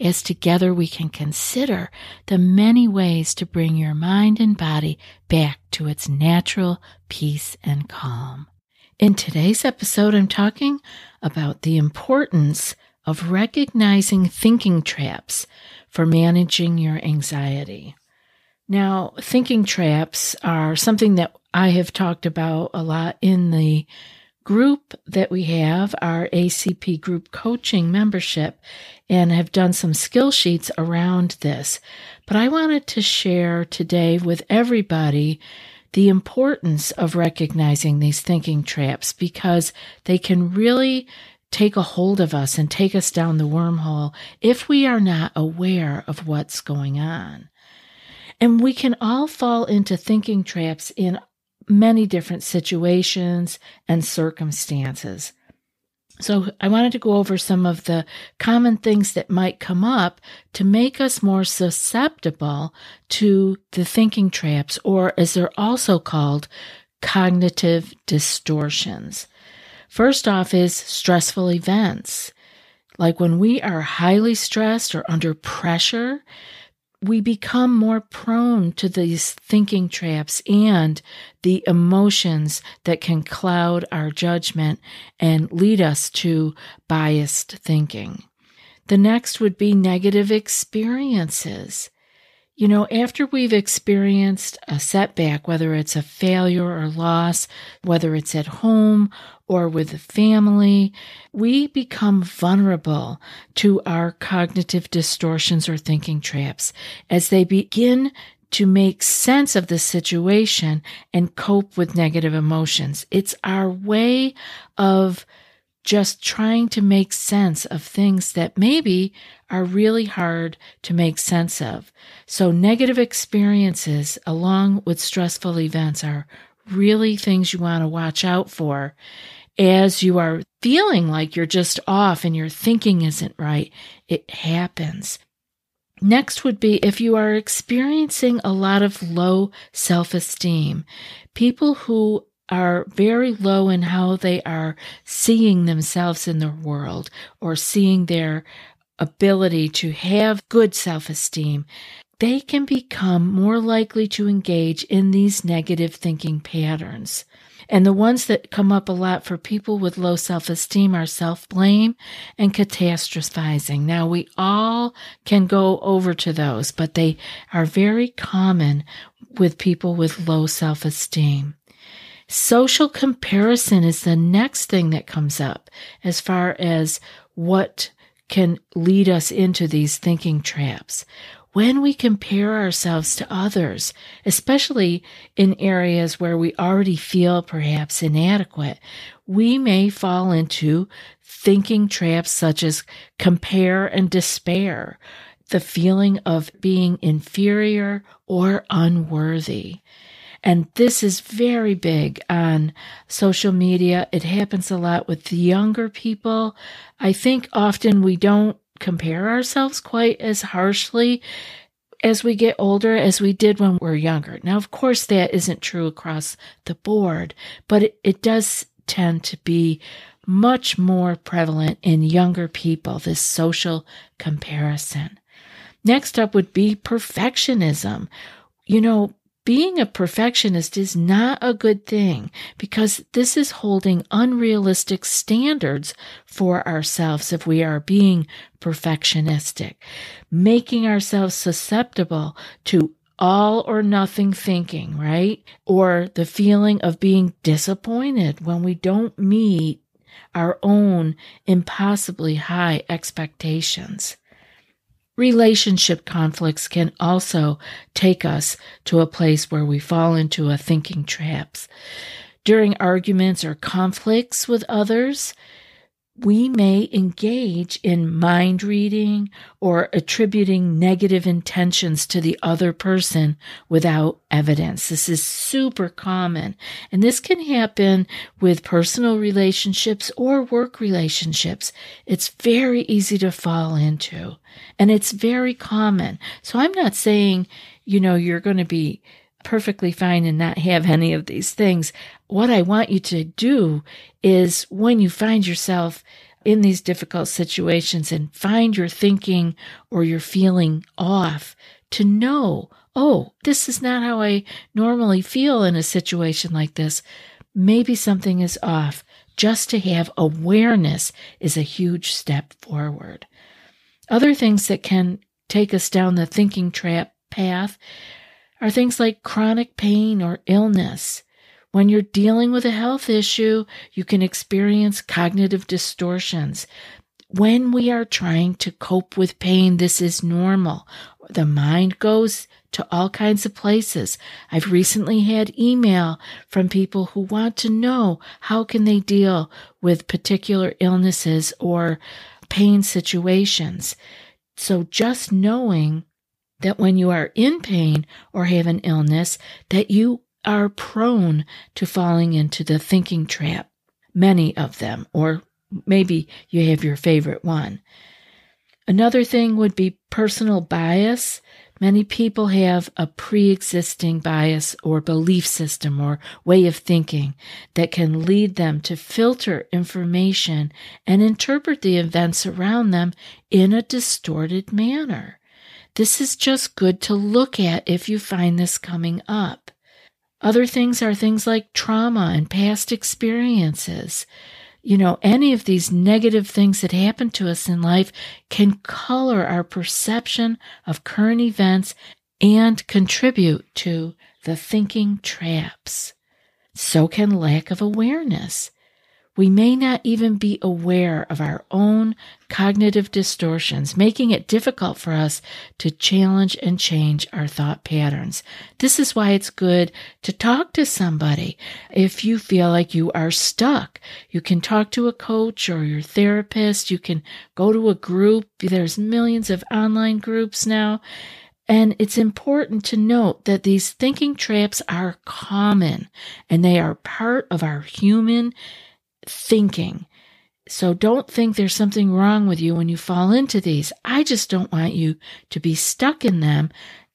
as together we can consider the many ways to bring your mind and body back to its natural peace and calm. In today's episode, I'm talking about the importance of recognizing thinking traps for managing your anxiety. Now, thinking traps are something that I have talked about a lot in the group that we have, our ACP group coaching membership, and have done some skill sheets around this. But I wanted to share today with everybody the importance of recognizing these thinking traps because they can really take a hold of us and take us down the wormhole if we are not aware of what's going on. And we can all fall into thinking traps in many different situations and circumstances. So I wanted to go over some of the common things that might come up to make us more susceptible to the thinking traps, or as they're also called, cognitive distortions. First off is stressful events. Like when we are highly stressed or under pressure, we become more prone to these thinking traps and the emotions that can cloud our judgment and lead us to biased thinking. The next would be negative experiences. You know, after we've experienced a setback, whether it's a failure or loss, whether it's at home or with a family, we become vulnerable to our cognitive distortions or thinking traps as they begin to make sense of the situation and cope with negative emotions. It's our way of just trying to make sense of things that maybe are really hard to make sense of. So, negative experiences along with stressful events are really things you want to watch out for as you are feeling like you're just off and your thinking isn't right. It happens. Next would be if you are experiencing a lot of low self esteem, people who are very low in how they are seeing themselves in the world or seeing their ability to have good self esteem, they can become more likely to engage in these negative thinking patterns. And the ones that come up a lot for people with low self esteem are self blame and catastrophizing. Now, we all can go over to those, but they are very common with people with low self esteem. Social comparison is the next thing that comes up as far as what can lead us into these thinking traps. When we compare ourselves to others, especially in areas where we already feel perhaps inadequate, we may fall into thinking traps such as compare and despair, the feeling of being inferior or unworthy. And this is very big on social media. It happens a lot with the younger people. I think often we don't compare ourselves quite as harshly as we get older as we did when we are younger. Now, of course, that isn't true across the board, but it, it does tend to be much more prevalent in younger people, this social comparison. Next up would be perfectionism. You know, being a perfectionist is not a good thing because this is holding unrealistic standards for ourselves if we are being perfectionistic, making ourselves susceptible to all or nothing thinking, right? Or the feeling of being disappointed when we don't meet our own impossibly high expectations. Relationship conflicts can also take us to a place where we fall into a thinking traps. During arguments or conflicts with others, we may engage in mind reading or attributing negative intentions to the other person without evidence. This is super common. And this can happen with personal relationships or work relationships. It's very easy to fall into and it's very common. So I'm not saying, you know, you're going to be perfectly fine and not have any of these things. What I want you to do is when you find yourself in these difficult situations and find your thinking or your feeling off, to know, oh, this is not how I normally feel in a situation like this. Maybe something is off. Just to have awareness is a huge step forward. Other things that can take us down the thinking trap path are things like chronic pain or illness. When you're dealing with a health issue, you can experience cognitive distortions. When we are trying to cope with pain, this is normal. The mind goes to all kinds of places. I've recently had email from people who want to know how can they deal with particular illnesses or pain situations. So just knowing that when you are in pain or have an illness, that you are prone to falling into the thinking trap. Many of them, or maybe you have your favorite one. Another thing would be personal bias. Many people have a pre existing bias or belief system or way of thinking that can lead them to filter information and interpret the events around them in a distorted manner. This is just good to look at if you find this coming up. Other things are things like trauma and past experiences. You know, any of these negative things that happen to us in life can color our perception of current events and contribute to the thinking traps. So can lack of awareness we may not even be aware of our own cognitive distortions, making it difficult for us to challenge and change our thought patterns. This is why it's good to talk to somebody. If you feel like you are stuck, you can talk to a coach or your therapist. You can go to a group. There's millions of online groups now. And it's important to note that these thinking traps are common and they are part of our human thinking. So don't think there's something wrong with you when you fall into these. I just don't want you to be stuck in them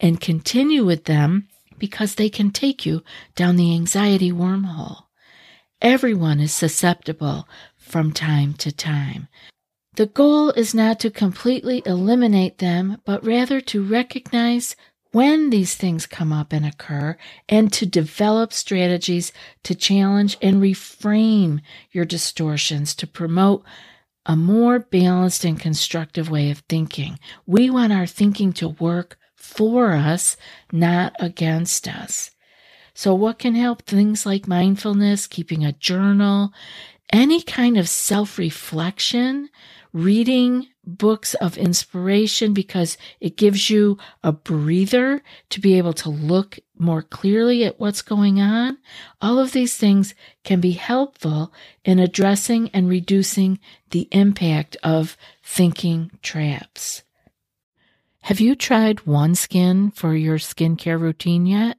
and continue with them because they can take you down the anxiety wormhole. Everyone is susceptible from time to time. The goal is not to completely eliminate them, but rather to recognize when these things come up and occur and to develop strategies to challenge and reframe your distortions to promote a more balanced and constructive way of thinking. We want our thinking to work for us, not against us. So, what can help? Things like mindfulness, keeping a journal, any kind of self reflection, reading books of inspiration because it gives you a breather to be able to look more clearly at what's going on. All of these things can be helpful in addressing and reducing the impact of thinking traps. Have you tried OneSkin for your skincare routine yet?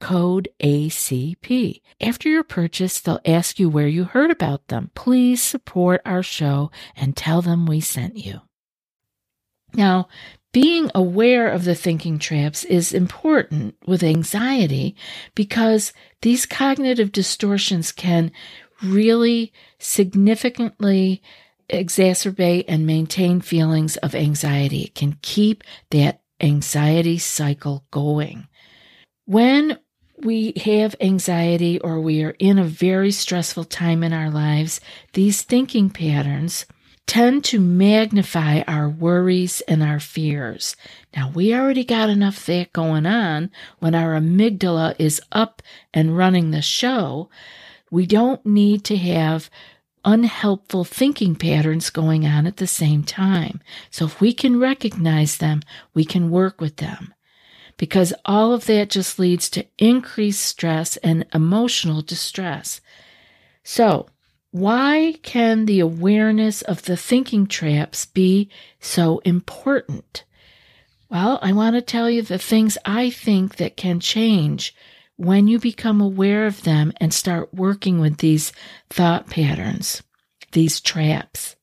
code ACP. After your purchase, they'll ask you where you heard about them. Please support our show and tell them we sent you. Now, being aware of the thinking traps is important with anxiety because these cognitive distortions can really significantly exacerbate and maintain feelings of anxiety. It can keep that anxiety cycle going. When we have anxiety or we are in a very stressful time in our lives, these thinking patterns tend to magnify our worries and our fears. Now, we already got enough that going on when our amygdala is up and running the show. We don't need to have unhelpful thinking patterns going on at the same time. So if we can recognize them, we can work with them because all of that just leads to increased stress and emotional distress. So, why can the awareness of the thinking traps be so important? Well, I want to tell you the things I think that can change when you become aware of them and start working with these thought patterns, these traps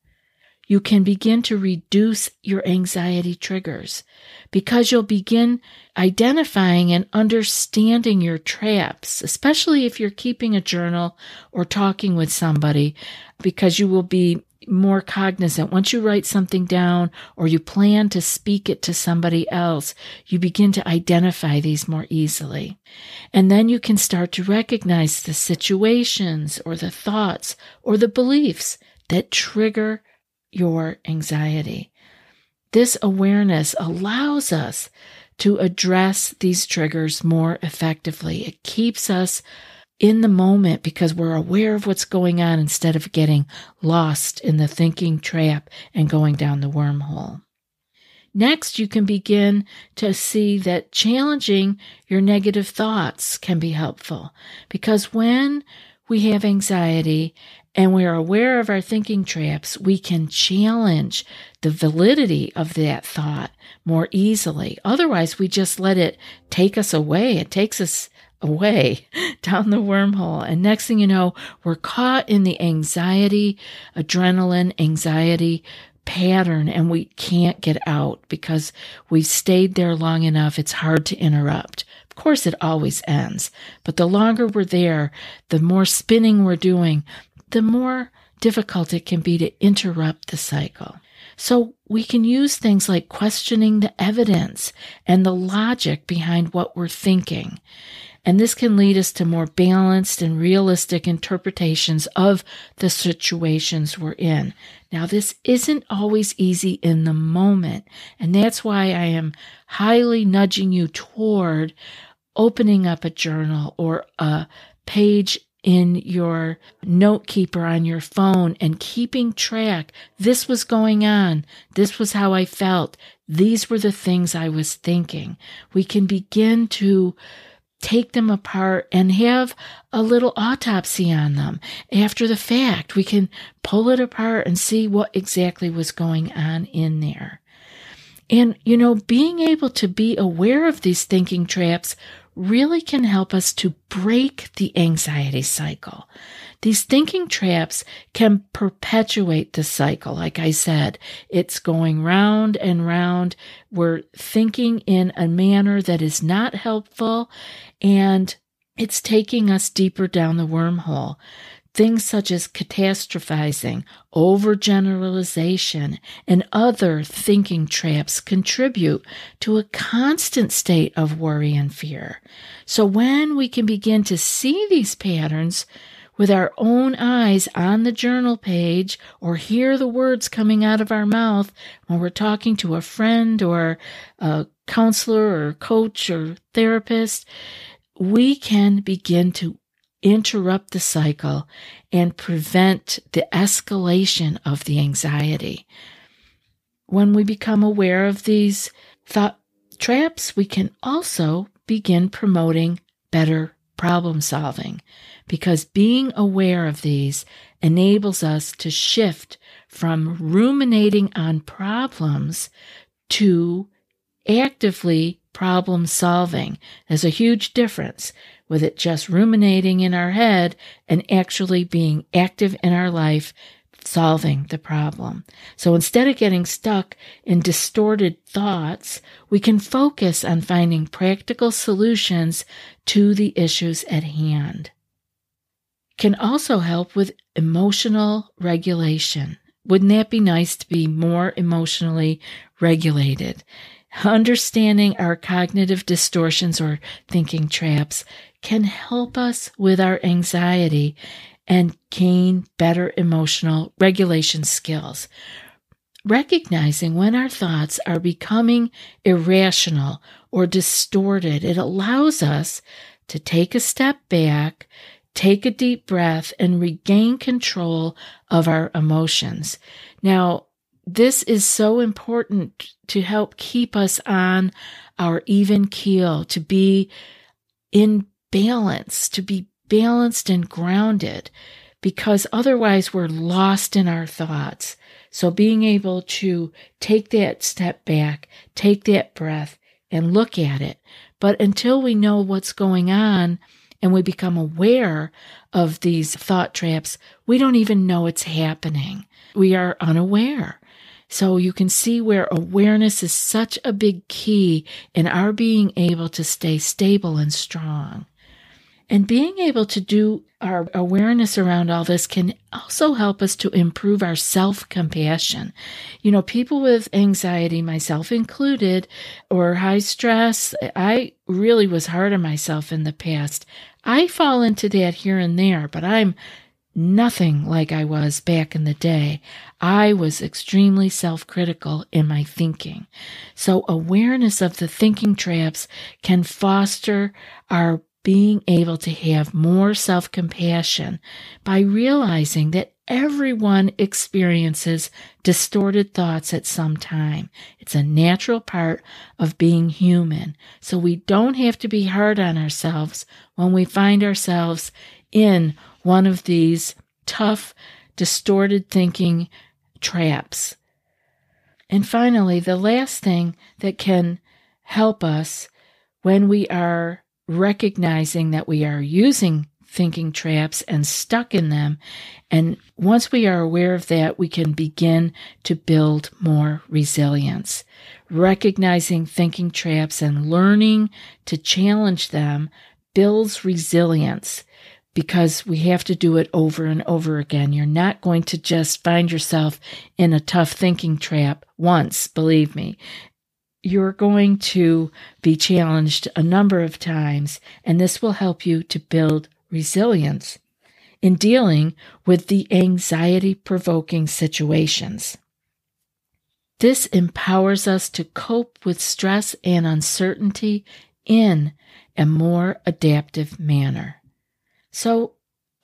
you can begin to reduce your anxiety triggers because you'll begin identifying and understanding your traps, especially if you're keeping a journal or talking with somebody, because you will be more cognizant. Once you write something down or you plan to speak it to somebody else, you begin to identify these more easily. And then you can start to recognize the situations or the thoughts or the beliefs that trigger your anxiety. This awareness allows us to address these triggers more effectively. It keeps us in the moment because we're aware of what's going on instead of getting lost in the thinking trap and going down the wormhole. Next, you can begin to see that challenging your negative thoughts can be helpful because when we have anxiety and we are aware of our thinking traps, we can challenge the validity of that thought more easily. Otherwise, we just let it take us away. It takes us away down the wormhole. And next thing you know, we're caught in the anxiety, adrenaline, anxiety pattern and we can't get out because we've stayed there long enough. It's hard to interrupt. Of course, it always ends, but the longer we're there, the more spinning we're doing, the more difficult it can be to interrupt the cycle. So we can use things like questioning the evidence and the logic behind what we're thinking. And this can lead us to more balanced and realistic interpretations of the situations we're in. Now, this isn't always easy in the moment. And that's why I am highly nudging you toward opening up a journal or a page in your note keeper on your phone and keeping track. This was going on. This was how I felt. These were the things I was thinking. We can begin to take them apart and have a little autopsy on them after the fact. We can pull it apart and see what exactly was going on in there. And, you know, being able to be aware of these thinking traps really can help us to break the anxiety cycle. These thinking traps can perpetuate the cycle. Like I said, it's going round and round. We're thinking in a manner that is not helpful and it's taking us deeper down the wormhole. Things such as catastrophizing, overgeneralization, and other thinking traps contribute to a constant state of worry and fear. So when we can begin to see these patterns with our own eyes on the journal page or hear the words coming out of our mouth when we're talking to a friend or a counselor or coach or therapist, we can begin to interrupt the cycle and prevent the escalation of the anxiety. When we become aware of these thought traps, we can also begin promoting better problem solving because being aware of these enables us to shift from ruminating on problems to actively problem solving. There's a huge difference with it just ruminating in our head and actually being active in our life solving the problem. So instead of getting stuck in distorted thoughts, we can focus on finding practical solutions to the issues at hand. Can also help with emotional regulation. Wouldn't that be nice to be more emotionally regulated? Understanding our cognitive distortions or thinking traps can help us with our anxiety and gain better emotional regulation skills. Recognizing when our thoughts are becoming irrational or distorted, it allows us to take a step back, take a deep breath, and regain control of our emotions. Now, this is so important to help keep us on our even keel, to be in balance, to be balanced and grounded, because otherwise we're lost in our thoughts. So being able to take that step back, take that breath, and look at it. But until we know what's going on and we become aware of these thought traps, we don't even know it's happening. We are unaware. So you can see where awareness is such a big key in our being able to stay stable and strong. And being able to do our awareness around all this can also help us to improve our self compassion. You know, people with anxiety, myself included, or high stress, I really was hard on myself in the past. I fall into that here and there, but I'm nothing like I was back in the day. I was extremely self critical in my thinking. So, awareness of the thinking traps can foster our being able to have more self compassion by realizing that everyone experiences distorted thoughts at some time. It's a natural part of being human. So we don't have to be hard on ourselves when we find ourselves in one of these tough, distorted thinking traps. And finally, the last thing that can help us when we are recognizing that we are using thinking traps and stuck in them. And once we are aware of that, we can begin to build more resilience. Recognizing thinking traps and learning to challenge them builds resilience because we have to do it over and over again. You're not going to just find yourself in a tough thinking trap once, believe me. You're going to be challenged a number of times, and this will help you to build resilience in dealing with the anxiety provoking situations. This empowers us to cope with stress and uncertainty in a more adaptive manner. So,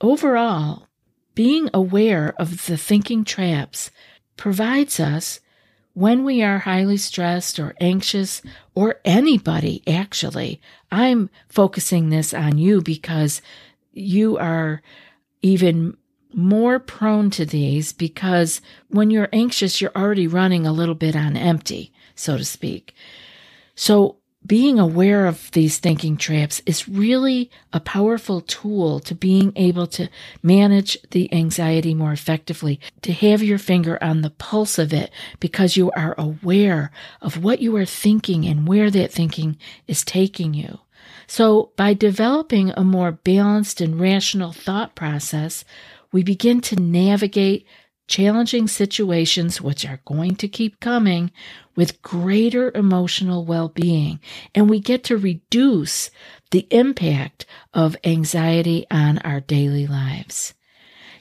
overall, being aware of the thinking traps provides us when we are highly stressed or anxious, or anybody actually. I'm focusing this on you because you are even more prone to these because when you're anxious, you're already running a little bit on empty. so to speak. So being aware of these thinking traps is really a powerful tool to being able to manage the anxiety more effectively, to have your finger on the pulse of it because you are aware of what you are thinking and where that thinking is taking you. So by developing a more balanced and rational thought process, we begin to navigate challenging situations, which are going to keep coming, with greater emotional well being. And we get to reduce the impact of anxiety on our daily lives.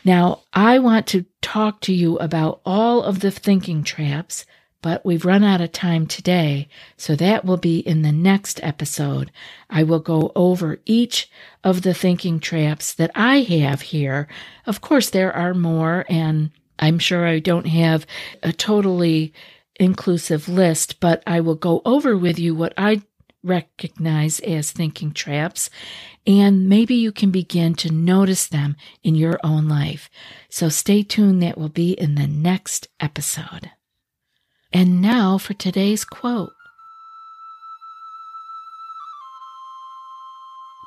Now, I want to talk to you about all of the thinking traps, but we've run out of time today, so that will be in the next episode. I will go over each of the thinking traps that I have here. Of course, there are more, and I'm sure I don't have a totally inclusive list, but I will go over with you what I recognize as thinking traps, and maybe you can begin to notice them in your own life. So stay tuned, that will be in the next episode. And now for today's quote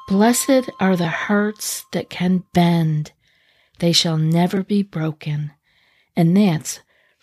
Blessed are the hearts that can bend, they shall never be broken. And that's